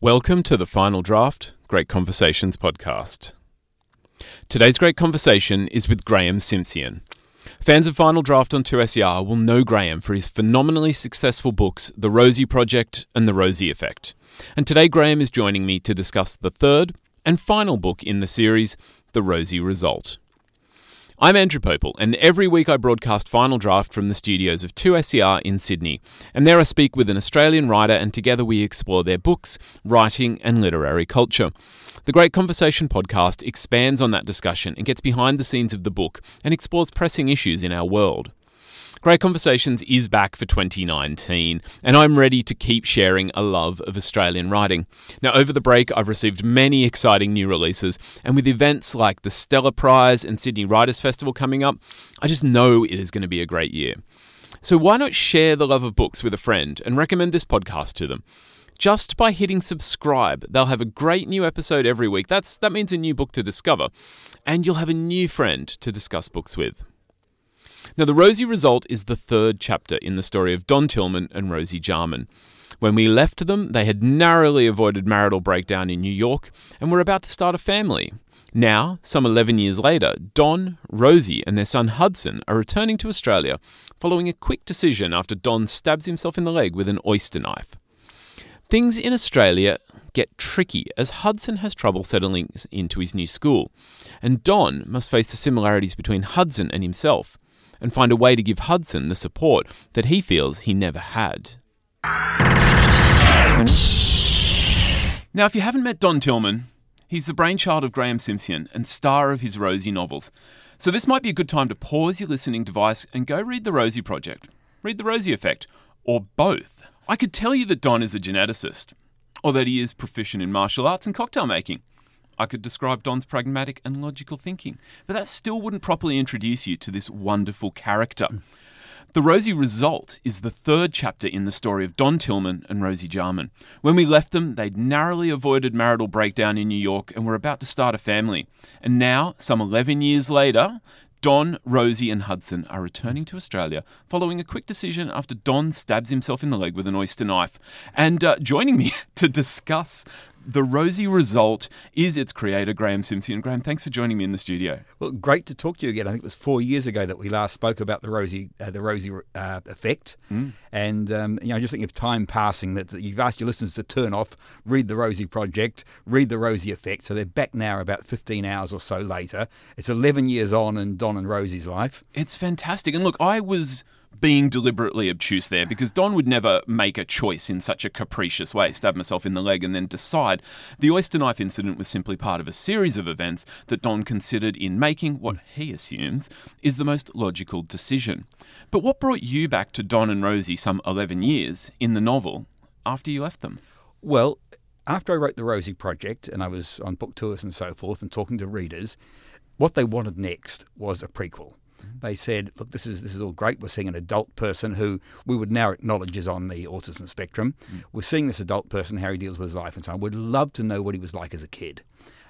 Welcome to the Final Draft Great Conversations podcast. Today's great conversation is with Graeme Simsion. Fans of Final Draft on 2SER will know Graeme for his phenomenally successful books, The Rosie Project and The Rosie Effect. And today, Graeme is joining me to discuss the third and final book in the series, The Rosie Result. I'm Andrew Popel, and every week I broadcast Final Draft from the studios of 2SER in Sydney. And there I speak with an Australian writer, and together we explore their books, writing, and literary culture. The Great Conversation podcast expands on that discussion and gets behind the scenes of the book and explores pressing issues in our world. Great Conversations is back for 2019, and I'm ready to keep sharing a love of Australian writing. Now, over the break, I've received many exciting new releases, and with events like the Stella Prize and Sydney Writers Festival coming up, I just know it is going to be a great year. So, why not share the love of books with a friend and recommend this podcast to them? Just by hitting subscribe, they'll have a great new episode every week. That's that means a new book to discover, and you'll have a new friend to discuss books with. Now, the Rosie result is the third chapter in the story of Don Tillman and Rosie Jarman. When we left them, they had narrowly avoided marital breakdown in New York and were about to start a family. Now, some 11 years later, Don, Rosie, and their son Hudson are returning to Australia following a quick decision after Don stabs himself in the leg with an oyster knife. Things in Australia get tricky as Hudson has trouble settling into his new school, and Don must face the similarities between Hudson and himself and find a way to give Hudson the support that he feels he never had. Now, if you haven't met Don Tillman, he's the brainchild of Graeme Simsion and star of his Rosie novels. So this might be a good time to pause your listening device and go read The Rosie Project, read The Rosie Effect, or both. I could tell you that Don is a geneticist, or that he is proficient in martial arts and cocktail making. I could describe Don's pragmatic and logical thinking, but that still wouldn't properly introduce you to this wonderful character. The Rosie Result is the third chapter in the story of Don Tillman and Rosie Jarman. When we left them, they'd narrowly avoided marital breakdown in New York and were about to start a family. And now, some 11 years later, Don, Rosie, and Hudson are returning to Australia following a quick decision after Don stabs himself in the leg with an oyster knife. And uh, joining me to discuss the Rosie result is its creator, Graeme Simsion. Graeme, thanks for joining me in the studio. Well, great to talk to you again. I think it was four years ago that we last spoke about the Rosie, uh, the Rosie uh, effect, mm. and um, you know, just think of time passing. That, that, you've asked your listeners to turn off, read the Rosie Project, read the Rosie Effect. So they're back now, about 15 hours or so later. It's 11 years on in Don and Rosie's life. It's fantastic. And look, I was being deliberately obtuse there because Don would never make a choice in such a capricious way, stab myself in the leg and then decide. The oyster knife incident was simply part of a series of events that Don considered in making what he assumes is the most logical decision. But what brought you back to Don and Rosie some 11 years in the novel after you left them? Well, after I wrote the Rosie Project and I was on book tours and so forth and talking to readers, what they wanted next was a prequel. They said, "Look, this is this is all great. We're seeing an adult person who we would now acknowledge is on the autism spectrum. Mm. We're seeing this adult person how he deals with his life and so on. We'd love to know what he was like as a kid."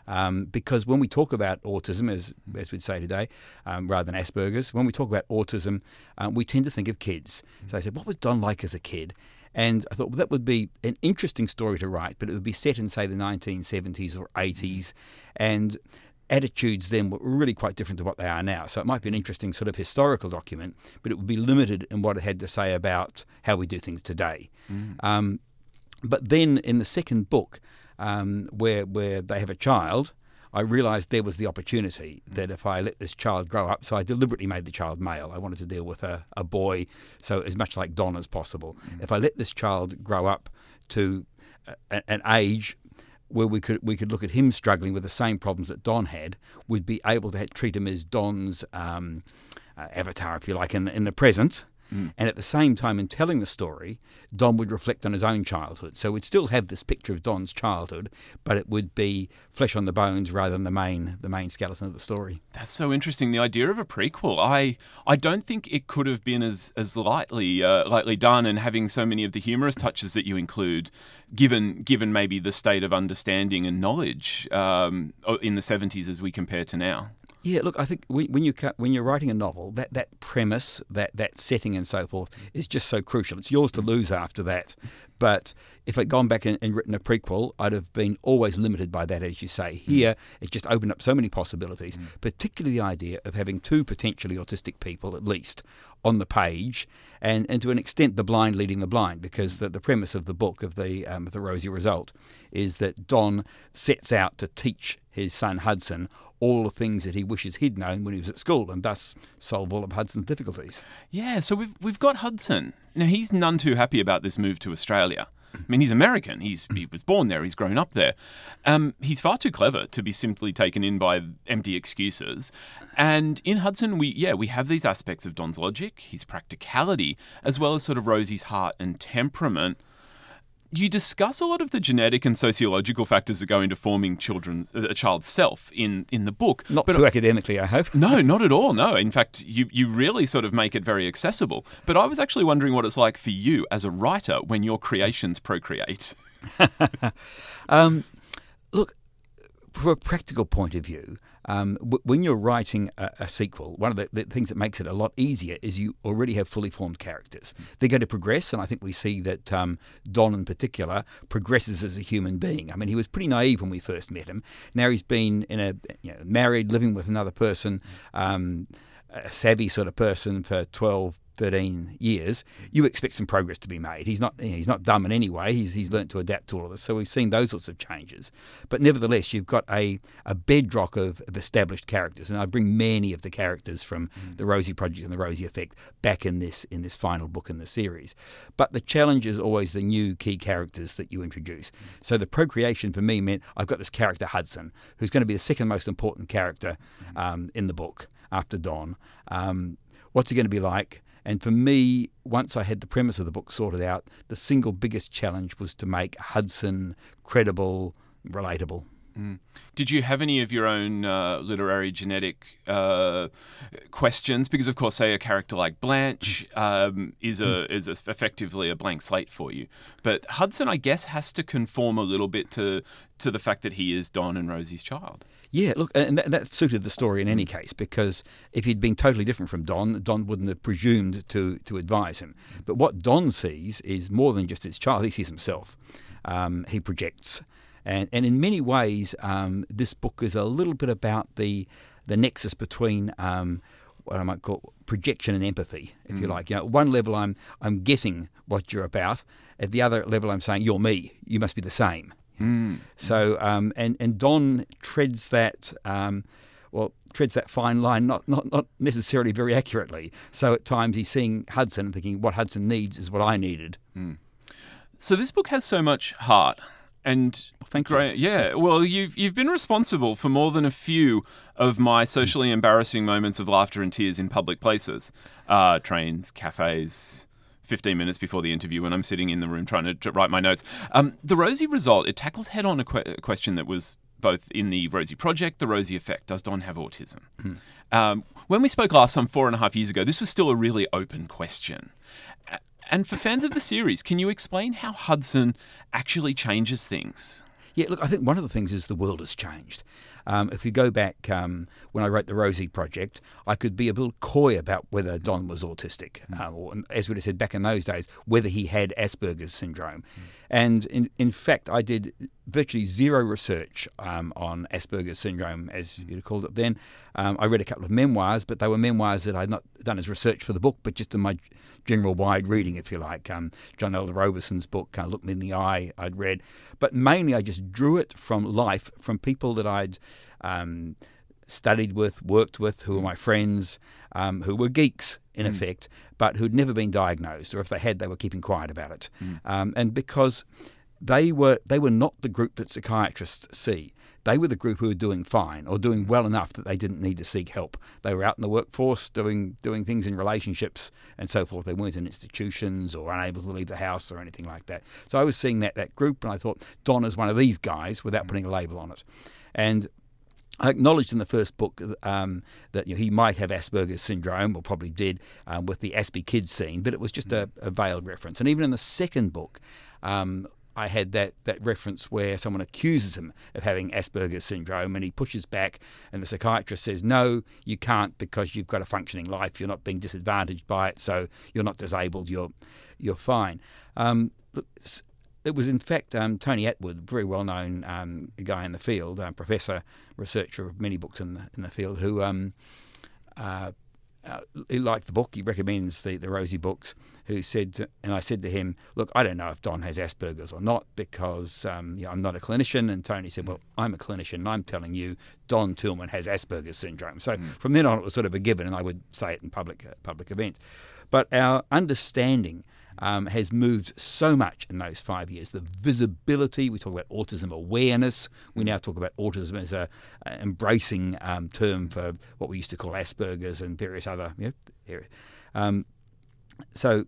Um, because when we talk about autism, as, as we'd say today, um, rather than Asperger's, when we talk about autism, um, we tend to think of kids. So I said, what was Don like as a kid? And I thought well, that would be an interesting story to write, but it would be set in, say, the 1970s or 80s. And attitudes then were really quite different to what they are now. So it might be an interesting sort of historical document, but it would be limited in what it had to say about how we do things today. Mm. Um, but then in the second book, um, where where they have a child, I realised there was the opportunity mm. that if I let this child grow up, so I deliberately made the child male. I wanted to deal with a, a boy, so as much like Don as possible. Mm. If I let this child grow up to a, an age where we could we could look at him struggling with the same problems that Don had, we'd be able to treat him as Don's um, uh, avatar, if you like, in in the present, Mm. And at the same time, in telling the story, Don would reflect on his own childhood. So we'd still have this picture of Don's childhood, but it would be flesh on the bones rather than the main the main skeleton of the story. That's so interesting. The idea of a prequel, I I don't think it could have been as as lightly uh, lightly done, and having so many of the humorous touches that you include, given given maybe the state of understanding and knowledge um, in the seventies as we compare to now. Yeah, look, I think when, when you when you're writing a novel, that, that premise, that, that setting, and so forth is just so crucial. It's yours to lose after that. But if I'd gone back and, and written a prequel, I'd have been always limited by that, as you say. Here, it just opened up so many possibilities, mm. particularly the idea of having two potentially autistic people, at least, on the page, and, and to an extent, the blind leading the blind, because the, the premise of the book of the um, of the Rosie Result is that Don sets out to teach his son Hudson all the things that he wishes he'd known when he was at school, and thus solve all of Hudson's difficulties. Yeah, so we've we've got Hudson. Now he's none too happy about this move to Australia. I mean, he's American. He's he was born there. He's grown up there. Um, he's far too clever to be simply taken in by empty excuses. And in Hudson, we yeah we have these aspects of Don's logic, his practicality, as well as sort of Rosie's heart and temperament you discuss a lot of the genetic and sociological factors that go into forming children, a child's self in, in the book. Not but, too academically, I hope. no, not at all. No, in fact, you you really sort of make it very accessible. But I was actually wondering what it's like for you as a writer when your creations procreate. um, look, from a practical point of view, um, w- when you're writing a, a sequel, one of the, the, things that makes it a lot easier is you already have fully formed characters. They're going to progress, and I think we see that um, Don, in particular, progresses as a human being. I mean, he was pretty naive when we first met him. Now he's been in a you know, married, living with another person. Um, a savvy sort of person for 12, 13 years, you expect some progress to be made. He's not you know, he's not dumb in any way. He's he's learnt to adapt to all of this. So we've seen those sorts of changes. But nevertheless, you've got a, a bedrock of, of established characters, and I bring many of the characters from mm. the Rosie Project and the Rosie Effect back in this in this final book in the series. But the challenge is always the new key characters that you introduce. Mm. So the procreation for me meant I've got this character Hudson, who's going to be the second most important character mm. um, in the book after Don. Um, what's he going to be like? And for me, once I had the premise of the book sorted out, the single biggest challenge was to make Hudson credible, relatable. Mm. Did you have any of your own uh, literary genetic uh, questions? Because, of course, say a character like Blanche um, is a is a, effectively a blank slate for you, but Hudson, I guess, has to conform a little bit to to the fact that he is Don and Rosie's child. Yeah, look, and that, that, suited the story in any mm. case because if he'd been totally different from Don, Don wouldn't have presumed to to advise him. But what Don sees is more than just his child; he sees himself. Um, he projects. And, and in many ways, um, this book is a little bit about the the nexus between um, what I might call projection and empathy, if mm. you like. You know, at one level, I'm I'm guessing what you're about. At the other level, I'm saying you're me. You must be the same. Mm. So, um, and and Don treads that. Um, well, treads that fine line, not, not, not necessarily very accurately. So at times he's seeing Hudson and thinking, what Hudson needs is what I needed. Mm. So this book has so much heart and thank you. Yeah, well, you've you've been responsible for more than a few of my socially embarrassing moments of laughter and tears in public places, uh, trains, cafes. 15 minutes before the interview when I'm sitting in the room trying to, to write my notes. Um, the Rosie result, it tackles head on a, que- a, question that was both in the Rosie Project, the Rosie Effect. Does Don have autism? Hmm. Um, when we spoke last, some four and a half years ago, this was still a really open question. And for fans of the series, can you explain how Hudson actually changes things? Yeah, look, I think one of the things is the world has changed. Um, if you go back um, when I wrote the Rosie Project, I could be a little coy about whether Don was autistic, mm. uh, or as we'd have said back in those days, whether he had Asperger's syndrome. Mm. And in, in fact, I did virtually zero research um, on Asperger's syndrome, as you'd called it then. Um, I read a couple of memoirs, but they were memoirs that I'd not done as research for the book, but just in my general wide reading, if you like. Um, John Elder Robison's book, uh, Look Me in the Eye, I'd read. But mainly I just drew it from life, from people that I'd um, studied with, worked with, who were my friends, um, who were geeks in mm. effect, but who'd never been diagnosed, or if they had, they were keeping quiet about it. Mm. Um, and because they were they were not the group that psychiatrists see. They were the group who were doing fine or doing well enough that they didn't need to seek help. They were out in the workforce doing doing things in relationships and so forth. They weren't in institutions or unable to leave the house or anything like that. So I was seeing that that group, and I thought Don is one of these guys without mm. putting a label on it. And I acknowledged in the first book um, that you know, he might have Asperger's syndrome, or probably did, um, with the Aspie Kids scene, but it was just a, a, veiled reference. And even in the second book, um, I had that, that reference where someone accuses him of having Asperger's syndrome and he pushes back, and the psychiatrist says, No, you can't because you've got a functioning life. You're not being disadvantaged by it, so you're not disabled. You're, you're fine. Um, it was, in fact, um, Tony Attwood, very well known um, guy in the field, uh, professor, researcher of many books in the, in the field, who. Um, uh, uh, he liked the book. He recommends the, the Rosie books. Who said, to, and I said to him, "Look, I don't know if Don has Asperger's or not because um, you know, I'm not a clinician." And Tony said, "Well, I'm a clinician. and I'm telling you, Don Tillman has Asperger's syndrome." So mm. from then on, it was sort of a given, and I would say it in public uh, public events. But our understanding um, has moved so much in those five years. The visibility, we talk about autism awareness. We now talk about autism as a, embracing um, term for what we used to call Asperger's and various other you know, areas. Um, so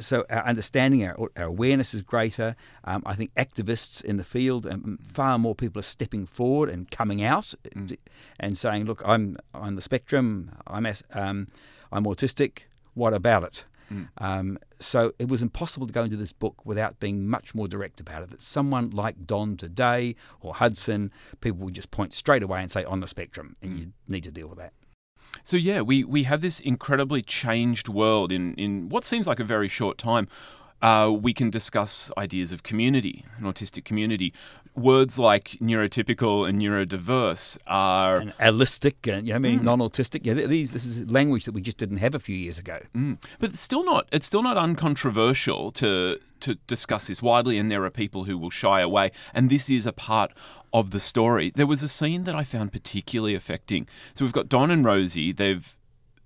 so our understanding, our, our, awareness is greater. Um, I think activists in the field, um, far more people are stepping forward and coming out mm. and saying, "Look, I'm on the spectrum. I'm um, I'm autistic. What about it?" Mm. Um, so it was impossible to go into this book without being much more direct about it. That someone like Don today or Hudson, people would just point straight away and say on the spectrum, and mm. you need to deal with that. So yeah, we, we have this incredibly changed world in, in what seems like a very short time. Uh, we can discuss ideas of community, an autistic community words like neurotypical and neurodiverse are and allistic, and you know, I mean mm. non-autistic. Yeah, these this is language that we just didn't have a few years ago. Mm. But it's still not. It's still not uncontroversial to to discuss this widely, and there are people who will shy away. And this is a part of the story. There was a scene that I found particularly affecting. So we've got Don and Rosie. They've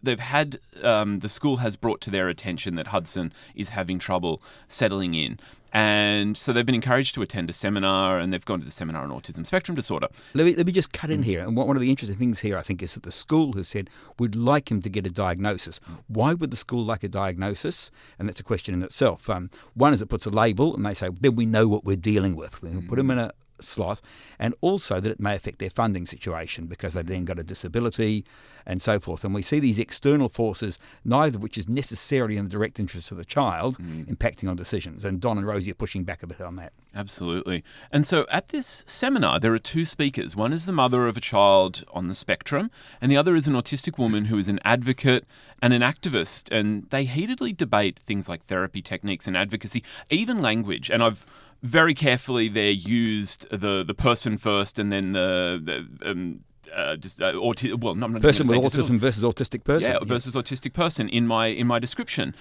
they've had um, the school has brought to their attention that Hudson is having trouble settling in, and so they've been encouraged to attend a seminar, and they've gone to the seminar on autism spectrum disorder. Let me, let me just cut in mm. here. And one of the interesting things here, I think, is that the school has said we'd like him to get a diagnosis. Why would the school like a diagnosis? And that's a question in itself. Um, one is it puts a label, and they say, then we know what we're dealing with. We can put him in a, slot, and also that it may affect their funding situation because they've then got a disability and so forth. And we see these external forces, neither of which is necessarily in the direct interest of the child, mm. impacting on decisions. And Don and Rosie are pushing back a bit on that. Absolutely. And so at this seminar, there are two speakers. One is the mother of a child on the spectrum, and the other is an autistic woman who is an advocate and an activist. And they heatedly debate things like therapy techniques and advocacy, even language. And I've very carefully they're used the the person first and then the, the um, uh, just uh, auti- well, not, not person with autism versus autistic person. Yeah, versus yeah. autistic person in my in my description.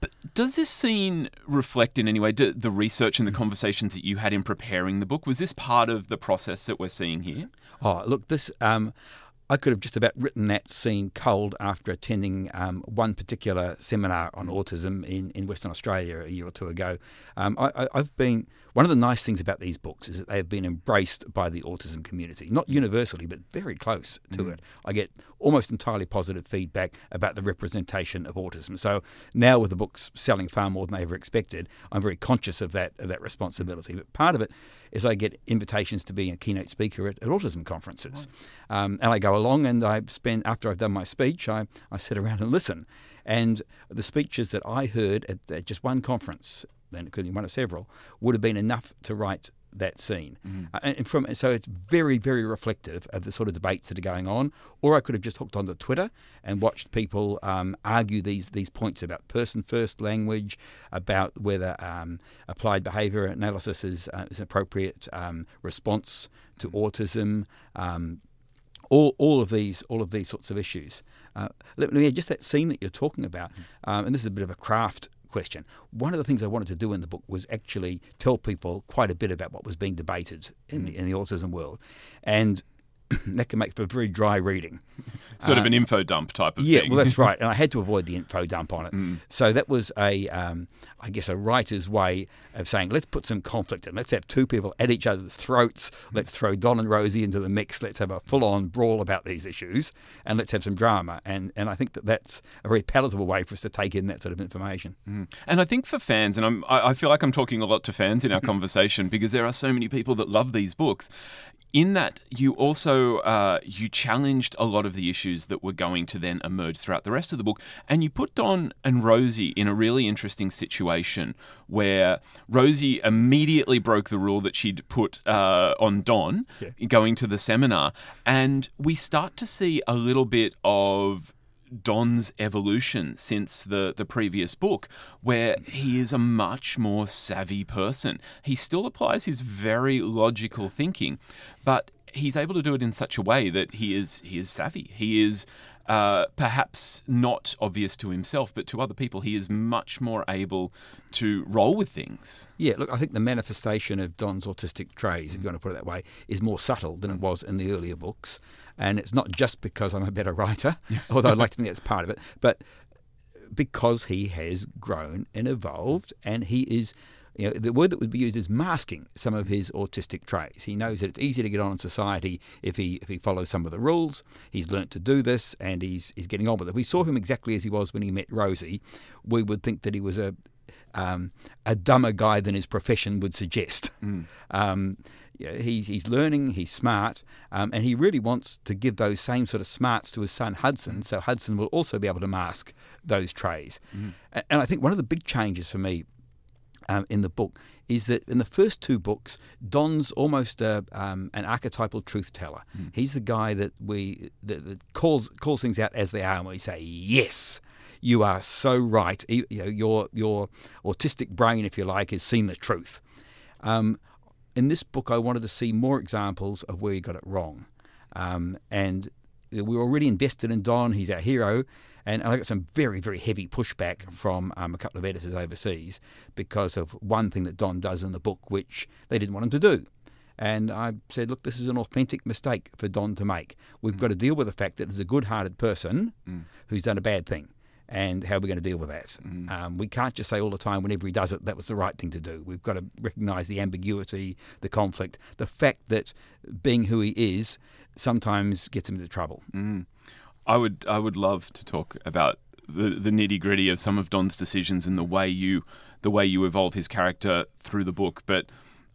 But does this scene reflect in any way the research and the conversations that you had in preparing the book? Was this part of the process that we're seeing here? Oh, look, this. Um, I could have just about written that scene cold after attending um, one particular seminar on autism in, in Western Australia a year or two ago. Um, I, have been one of the nice things about these books is that they have been embraced by the autism community, not universally, but very close to mm. it. I get almost entirely positive feedback about the representation of autism. So now, with the books selling far more than I ever expected, I'm very conscious of that of that responsibility. But part of it is I get invitations to be a keynote speaker at, at autism conferences, um, and I go along and I spend after I've done my speech, I, I sit around and listen. And the speeches that I heard at, at just one conference then it could be one of several, would have been enough to write that scene. Uh, and from so it's very very reflective of the sort of debates that are going on. Or I could have just hooked onto Twitter and watched people um, argue these these points about person first language, about whether um, applied behaviour analysis is uh, is an appropriate um, response to mm-hmm. autism. Um, all, all of these all of these sorts of issues. Uh, let me just that scene that you're talking about, mm-hmm. um, and this is a bit of a craft question. One of the things I wanted to do in the book was actually tell people quite a bit about what was being debated in, mm. the, in the autism world. And that can make for very dry reading. Sort uh, of an info dump type of yeah, thing. Yeah, well, that's right. And I had to avoid the info dump on it. Mm. So that was a, um, I guess, a writer's way of saying, let's put some conflict in. Let's have two people at each other's throats. Let's throw Don and Rosie into the mix. Let's have a full-on brawl about these issues, and let's have some drama. And and I think that that's a very palatable way for us to take in that sort of information. Mm. And I think for fans, and I'm, I feel like I'm talking a lot to fans in our conversation because there are so many people that love these books in that you also uh, you challenged a lot of the issues that were going to then emerge throughout the rest of the book and you put don and rosie in a really interesting situation where rosie immediately broke the rule that she'd put uh, on don Yeah. going to the seminar and we start to see a little bit of Don's evolution since the, the previous book, where he is a much more savvy person. He still applies his very logical thinking, but he's able to do it in such a way that he is he is savvy. He is uh, perhaps not obvious to himself, but to other people, he is much more able to roll with things. Yeah, look, I think the manifestation of Don's autistic traits, if you want to put it that way, is more subtle than it was in the earlier books. And it's not just because I'm a better writer, although I'd like to think that's part of it, but because he has grown and evolved and he is. You know, the word that would be used is masking some of his autistic traits. He knows that it's easy to get on in society if he if he follows some of the rules. He's learnt to do this, and he's he's getting on with it. If we saw him exactly as he was when he met Rosie, we would think that he was a um, a dumber guy than his profession would suggest. Um, yeah, he's he's learning, he's smart, um, and he really wants to give those same sort of smarts to his son Hudson, so Hudson will also be able to mask those traits. A- And I think one of the big changes for me um, in the book is that in the first two books, Don's almost a, um, an archetypal truth teller. He's the guy that we that, that calls calls things out as they are, and we say yes. You are so right. You you know, your your autistic brain, if you like, has seen the truth. Um, in this book, I wanted to see more examples of where he got it wrong. Um, and we're already invested in Don. He's our hero. And I got some very, very heavy pushback from um, a couple of editors overseas because of one thing that Don does in the book, which they didn't want him to do. And I said, look, this is an authentic mistake for Don to make. We've got to deal with the fact that there's a good hearted person who's done a bad thing. And how are we going to deal with that? Um, we can't just say all the time, whenever he does it, that was the right thing to do. We've got to recognise the ambiguity, the conflict, the fact that being who he is sometimes gets him into trouble. I would I would love to talk about the, the nitty gritty of some of Don's decisions and the way you the way you evolve his character through the book, but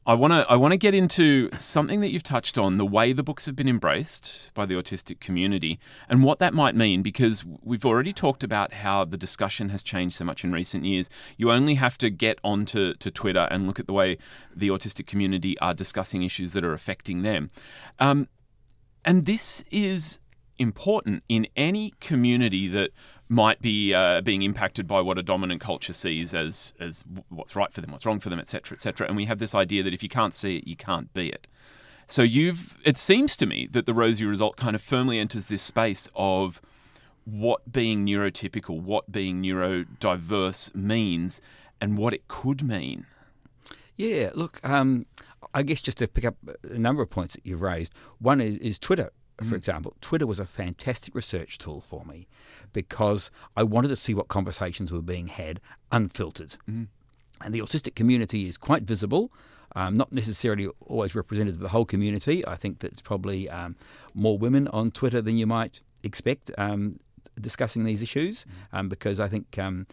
I want to I want to get into something that you've touched on the way the books have been embraced by the autistic community and what that might mean because we've already talked about how the discussion has changed so much in recent years. You only have to get onto to Twitter and look at the way the autistic community are discussing issues that are affecting them. Um, and this is important in any community that might be uh, being impacted by what a dominant culture sees as as what's right for them, what's wrong for them, etc., etc. And we have this idea that if you can't see it, you can't be it. So you've it seems to me that the Rosie result kind of firmly enters this space of what being neurotypical, what being neurodiverse means, and what it could mean. Yeah, look, um, I guess just to pick up a number of points that you've raised. One is, is Twitter, for example. Twitter was a fantastic research tool for me because I wanted to see what conversations were being had unfiltered. And the autistic community is quite visible. Um, not necessarily always representative of the whole community. I think that it's probably um, more women on Twitter than you might expect um, discussing these issues, um, because I think um,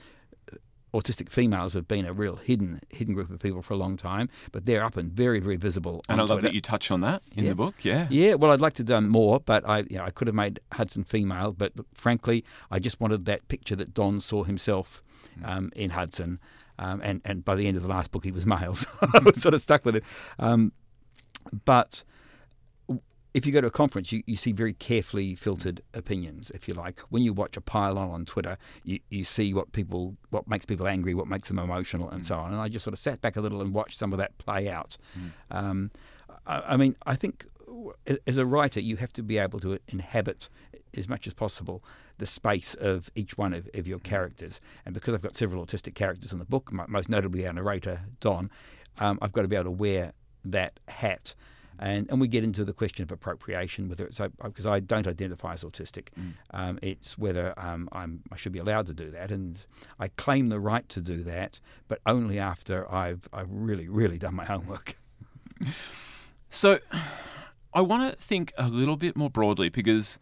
autistic females have been a real hidden hidden group of people for a long time, but they're up and very very visible. And I love Twitter. that you touch on that in Yeah. the book. Yeah. Yeah, well, I'd like to do more, but I, you know, I could have made Hudson female, but frankly, I just wanted that picture that Don saw himself um, in Hudson, um, and and by the end of the last book, he was male, so I was sort of stuck with it. Um, but if you go to a conference, you, you see very carefully filtered opinions, if you like. When you watch a pile on on Twitter, you, you see what people, what makes people angry, what makes them emotional, and so on. And I just sort of sat back a little and watched some of that play out. Um, I, I mean, I think as a writer, you have to be able to inhabit as much as possible the space of each one of, of your characters. And because I've got several autistic characters in the book, most notably our narrator, Don, um, I've got to be able to wear that hat. And, and we get into the question of appropriation, whether it's because I don't identify as autistic, um, it's whether um, I'm, I should be allowed to do that, and I claim the right to do that, but only after I've I've really really done my homework. So I want to think a little bit more broadly because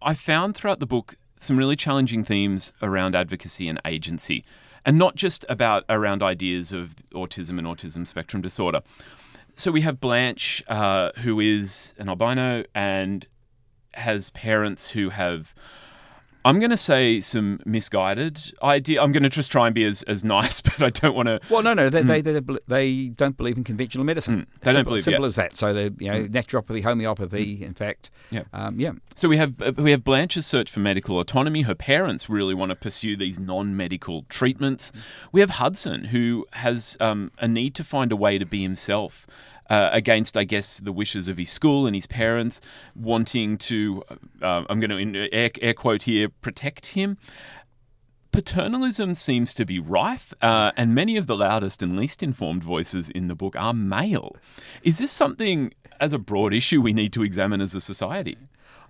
I found throughout the book some really challenging themes around advocacy and agency, and not just about around ideas of autism and autism spectrum disorder. So we have Blanche, uh, who is an albino and has parents who have. I'm going to say some misguided idea. I'm going to just try and be as, as nice, but I don't want to. Well, no, no, they, they, they, they don't believe in conventional medicine. Mm. They don't simple, believe- simple yeah. as that. So they, you know, naturopathy, homeopathy. In fact, Yeah. um, yeah. So we have uh, we have Blanche's search for medical autonomy. Her parents really want to pursue these non-medical treatments. We have Hudson, who has um, a need to find a way to be himself. Uh, against, I guess, the wishes of his school and his parents, wanting to, uh, I'm going to air, air quote here, protect him. Paternalism seems to be rife, uh, and many of the loudest and least informed voices in the book are male. Is this something, as a broad issue, we need to examine as a society?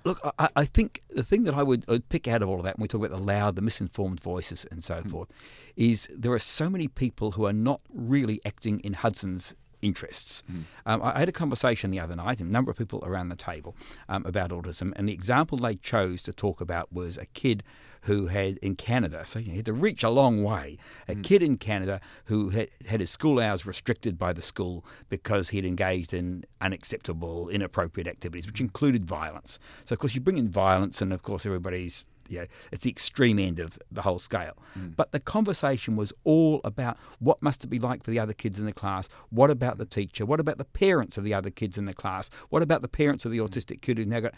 Look, I, I think the thing that I would, I'd pick out of all of that when we talk about the loud, the misinformed voices and so forth, is there are so many people who are not really acting in Hudson's interests. Um, I had a conversation the other night, a number of people around the table, um, about autism, and the example they chose to talk about was a kid who had in Canada, so you had to reach a long way. A kid in Canada who had, had his school hours restricted by the school because he'd engaged in unacceptable, inappropriate activities, which included violence. So, of course, you bring in violence, and of course, everybody's you know, it's the extreme end of the whole scale. Mm. But the conversation was all about what must it be like for the other kids in the class? What about the teacher? What about the parents of the other kids in the class? What about the parents of the mm. autistic kid who now got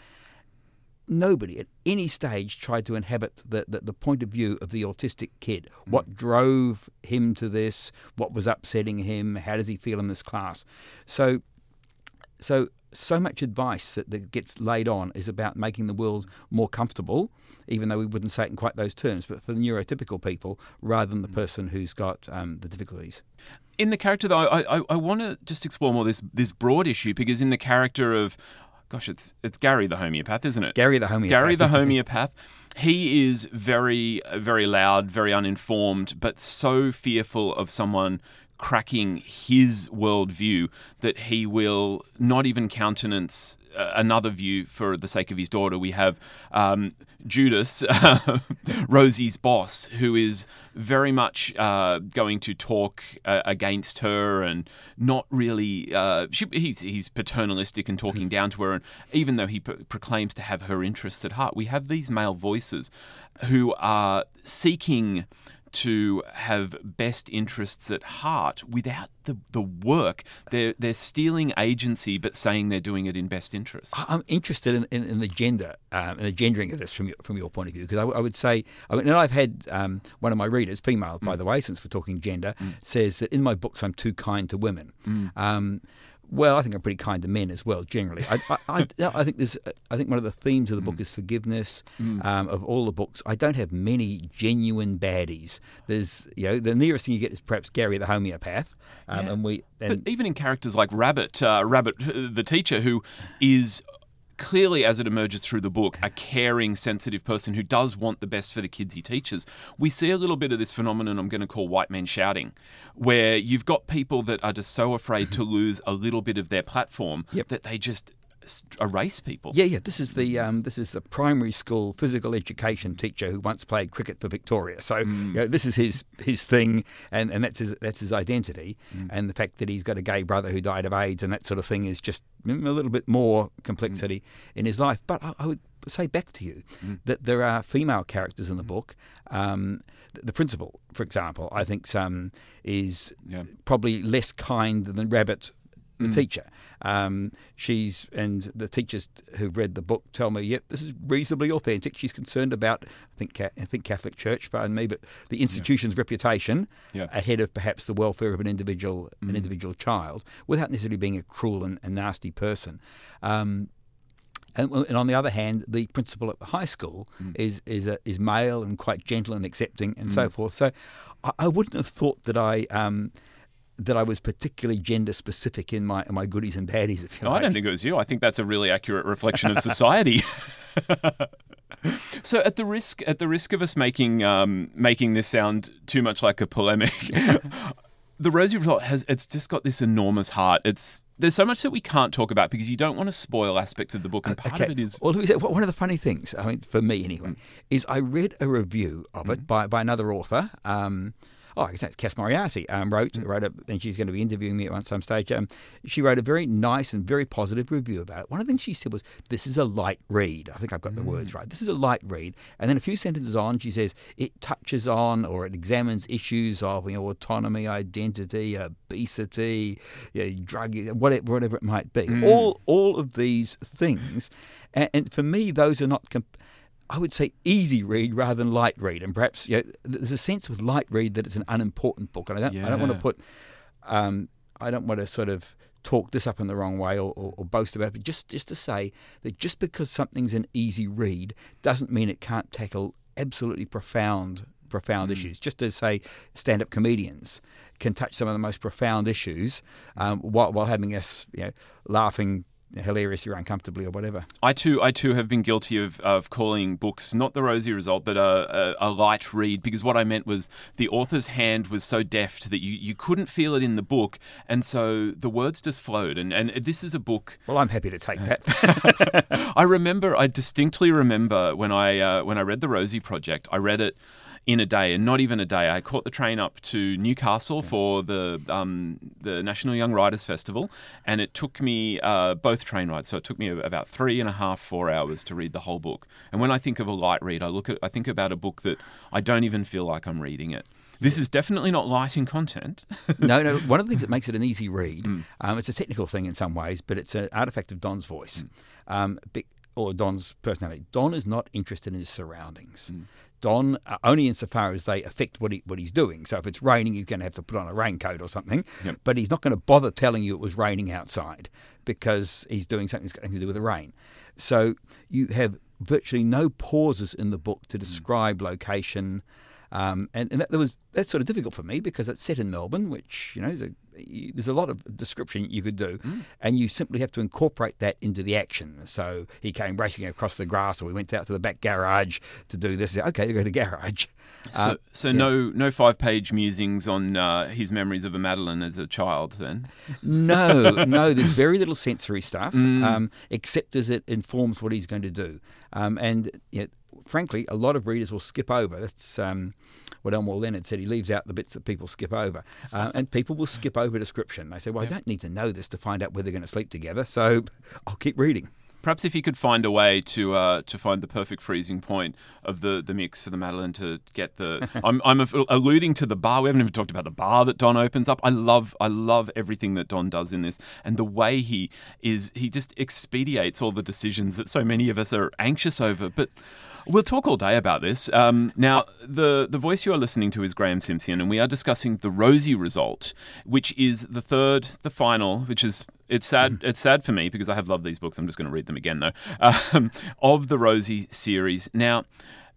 nobody at any stage tried to inhabit the, the, the point of view of the autistic kid. Mm. What drove him to this? What was upsetting him? How does he feel in this class? So, so so much advice that, that gets laid on is about making the world more comfortable, even though we wouldn't say it in quite those terms, but for the neurotypical people rather than the person who's got um, the difficulties. in the character though, I I, I want to just explore more this this broad issue because in the character of, gosh, it's it's Gary the homeopath, isn't it? Gary the homeopath. Gary the homeopath. He is very very loud, very uninformed, but so fearful of someone cracking his worldview that he will not even countenance uh, another view for the sake of his daughter. We have um, Judas, Rosie's boss, who is very much uh, going to talk uh, against her and not really. Uh, she, he's, he's paternalistic and talking down to her, and even though he pro- proclaims to have her interests at heart, we have these male voices who are seeking to have best interests at heart without the, the work. They're, they're stealing agency but saying they're doing it in best interests. I- I'm interested in, in, in the gender, um, in the gendering of this from your, from your point of view, because I, would say, I mean, and I've had um, one of my readers, female by the way, since we're talking gender, says that in my books I'm too kind to women. Um, well, I think I'm pretty kind to men as well, generally. I, I, I, I think there's, I think one of the themes of the book is forgiveness. Um, of all the books, I don't have many genuine baddies. There's, you know, the nearest thing you get is perhaps Gary the homeopath, um, Yeah. and we, and But even in characters like Rabbit, uh, Rabbit, the teacher, who is clearly, as it emerges through the book, a caring, sensitive person who does want the best for the kids he teaches, we see a little bit of this phenomenon I'm going to call white men shouting, where you've got people that are just so afraid to lose a little bit of their platform Yep. that they just erase people. Yeah, yeah. This is the um, this is the primary school physical education teacher who once played cricket for Victoria. So Mm. you know, this is his his thing, and, and that's his that's his identity. Mm. And the fact that he's got a gay brother who died of AIDS and that sort of thing is just a little bit more complexity Mm. in his life. But I, I would say back to you that there are female characters in the book. Um, the, the principal, for example, I think um, is Yeah. probably less kind than Rabbit the teacher. Um, she's and the teachers who've read the book tell me, yep, this is reasonably authentic. She's concerned about, I think, I think Catholic Church, pardon me, but the institution's reputation Yeah. ahead of perhaps the welfare of an individual, an individual child, without necessarily being a cruel and, and nasty person. Um, and, and on the other hand, the principal at the high school is is a, is male and quite gentle and accepting and so forth. So I, I wouldn't have thought that I um, that I was particularly gender specific in my in my goodies and baddies. If you No, like. I don't think it was you. I think that's a really accurate reflection of society. so, at the risk at the risk of us making um, making this sound too much like a polemic, the Rosie result has it's just got this enormous heart. It's there's so much that we can't talk about because you don't want to spoil aspects of the book, and part of it is Well, let me say, one of the funny things, I mean, for me Mm. anyway, is I read a review of it by, by another author. Um, oh, I guess that's Cass Moriarty, um, wrote, wrote a, and she's going to be interviewing me at some stage. Um, she wrote a very nice and very positive review about it. One of the things she said was, this is a light read. I think I've got the words right. This is a light read. And then a few sentences on, she says, it touches on or it examines issues of you know, autonomy, identity, obesity, you know, drug, whatever, whatever it might be. All, all of these things. And, and for me, those are not. Comp- I would say easy read rather than light read, and perhaps you know, there's a sense with light read that it's an unimportant book, and I don't, I don't want to put, um, I don't want to sort of talk this up in the wrong way or, or, or boast about it, but just just to say that just because something's an easy read doesn't mean it can't tackle absolutely profound profound issues. Just to say, stand-up comedians can touch some of the most profound issues um, while, while having us you know, laughing hilariously or uncomfortably or whatever. I too, I too have been guilty of, of calling books not the rosy result, but a, a, a light read. Because what I meant was the author's hand was so deft that you, you couldn't feel it in the book, and so the words just flowed. And and this is a book. Well, I'm happy to take that. I remember, I distinctly remember when I uh, when I read the Rosie Project. I read it in a day, and not even a day. I caught the train up to Newcastle for the um, the National Young Writers Festival, and it took me uh, both train rides. So it took me about three and a half, four hours to read the whole book. And when I think of a light read, I look at I think about a book that I don't even feel like I'm reading it. This is definitely not light in content. no, no. One of the things that makes it an easy read, um, it's a technical thing in some ways, but it's an artifact of Don's voice, um, or Don's personality. Don is not interested in his surroundings. Don, uh, only insofar as they affect what he what he's doing. So if it's raining, he's going to have to put on a raincoat or something. Yep. But he's not going to bother telling you it was raining outside because he's doing something that's got nothing to do with the rain. So you have virtually no pauses in the book to describe location. Um, and and that, that was that's sort of difficult for me because it's set in Melbourne, which you know is a, y- there's a lot of description you could do, and you simply have to incorporate that into the action. So he came racing across the grass, or we went out to the back garage to do this. Okay, you go to garage. So, Uh, so no no five page musings on uh, his memories of a Madeline as a child. Then No, no, there's very little sensory stuff, um, except as it informs what he's going to do. Um, and you know, frankly, a lot of readers will skip over. That's um, what Elmore Leonard said. He leaves out the bits that people skip over. Uh, and people will skip over description. They say, well, I don't need to know this to find out where they're going to sleep together, so I'll keep reading. Perhaps if you could find a way to uh, to find the perfect freezing point of the, the mix for the Madeline to get the I'm I'm alluding to the bar. We haven't even talked about the bar that Don opens up. I love I love everything that Don does in this, and the way he is he just expedites all the decisions that so many of us are anxious over. But We'll talk all day about this. Um, now, the, the voice you are listening to is Graeme Simsion, and we are discussing the Rosie result, which is the third, the final, which is it's sad. It's sad for me because I have loved these books. I'm just going to read them again though. Um, of the Rosie series. Now,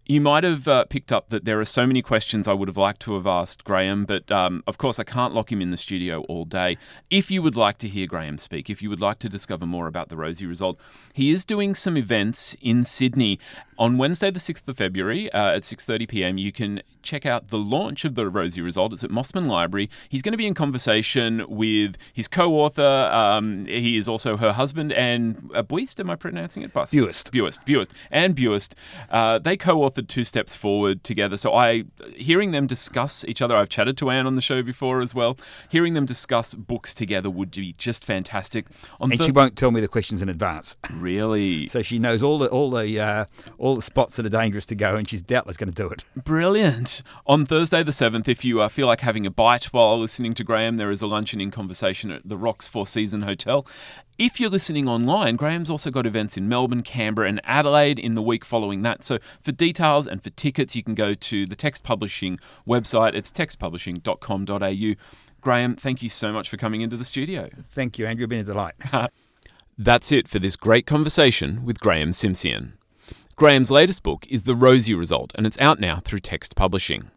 you might have uh, picked up that there are so many questions I would have liked to have asked Graeme, but um, of course I can't lock him in the studio all day. If you would like to hear Graeme speak, if you would like to discover more about the Rosie result, he is doing some events in Sydney on Wednesday, the sixth of February uh, at six thirty pm. You can check out the launch of the Rosie result. It's at Mosman Library. He's going to be in conversation with his co-author. Um, he is also her husband and uh, Buist. Am I pronouncing it? Bus. Buist. Buist, Buist, and Buist. Uh, they co-authored Two Steps Forward together. So I, hearing them discuss each other, I've chatted to Anne on the show before as well. Hearing them discuss books together would be just fantastic. On And she won't tell me the questions in advance. really So she knows all the all the uh, all the spots that are dangerous to go, and she's doubtless going to do it. Brilliant. On Thursday, the 7th, if you uh, feel like having a bite while listening to Graeme, there is a luncheon in conversation at the Rocks Four Season Hotel. If you're listening online, Graeme's also got events in Melbourne, Canberra, and Adelaide in the week following that. So for details and for tickets, you can go to the Text Publishing website. It's textpublishing.com.au. Graeme, thank you so much for coming into the studio. Thank you, Andrew. Been a delight. That's it for this great conversation with Graeme Simsion. Graeme's latest book is The Rosie Result, and it's out now through Text Publishing.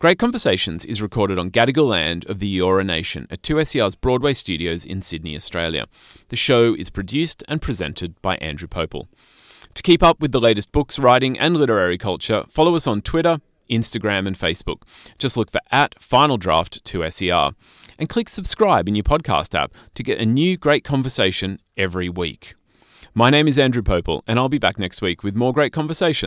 Great Conversations is recorded on Gadigal land of the Eora Nation at 2SER's Broadway studios in Sydney, Australia. The show is produced and presented by Andrew Popel. To keep up with the latest books, writing, and literary culture, follow us on Twitter, Instagram, and Facebook. Just look for at Final Draft 2SER. And click subscribe in your podcast app to get a new great conversation every week. My name is Andrew Popel, and I'll be back next week with more great conversation.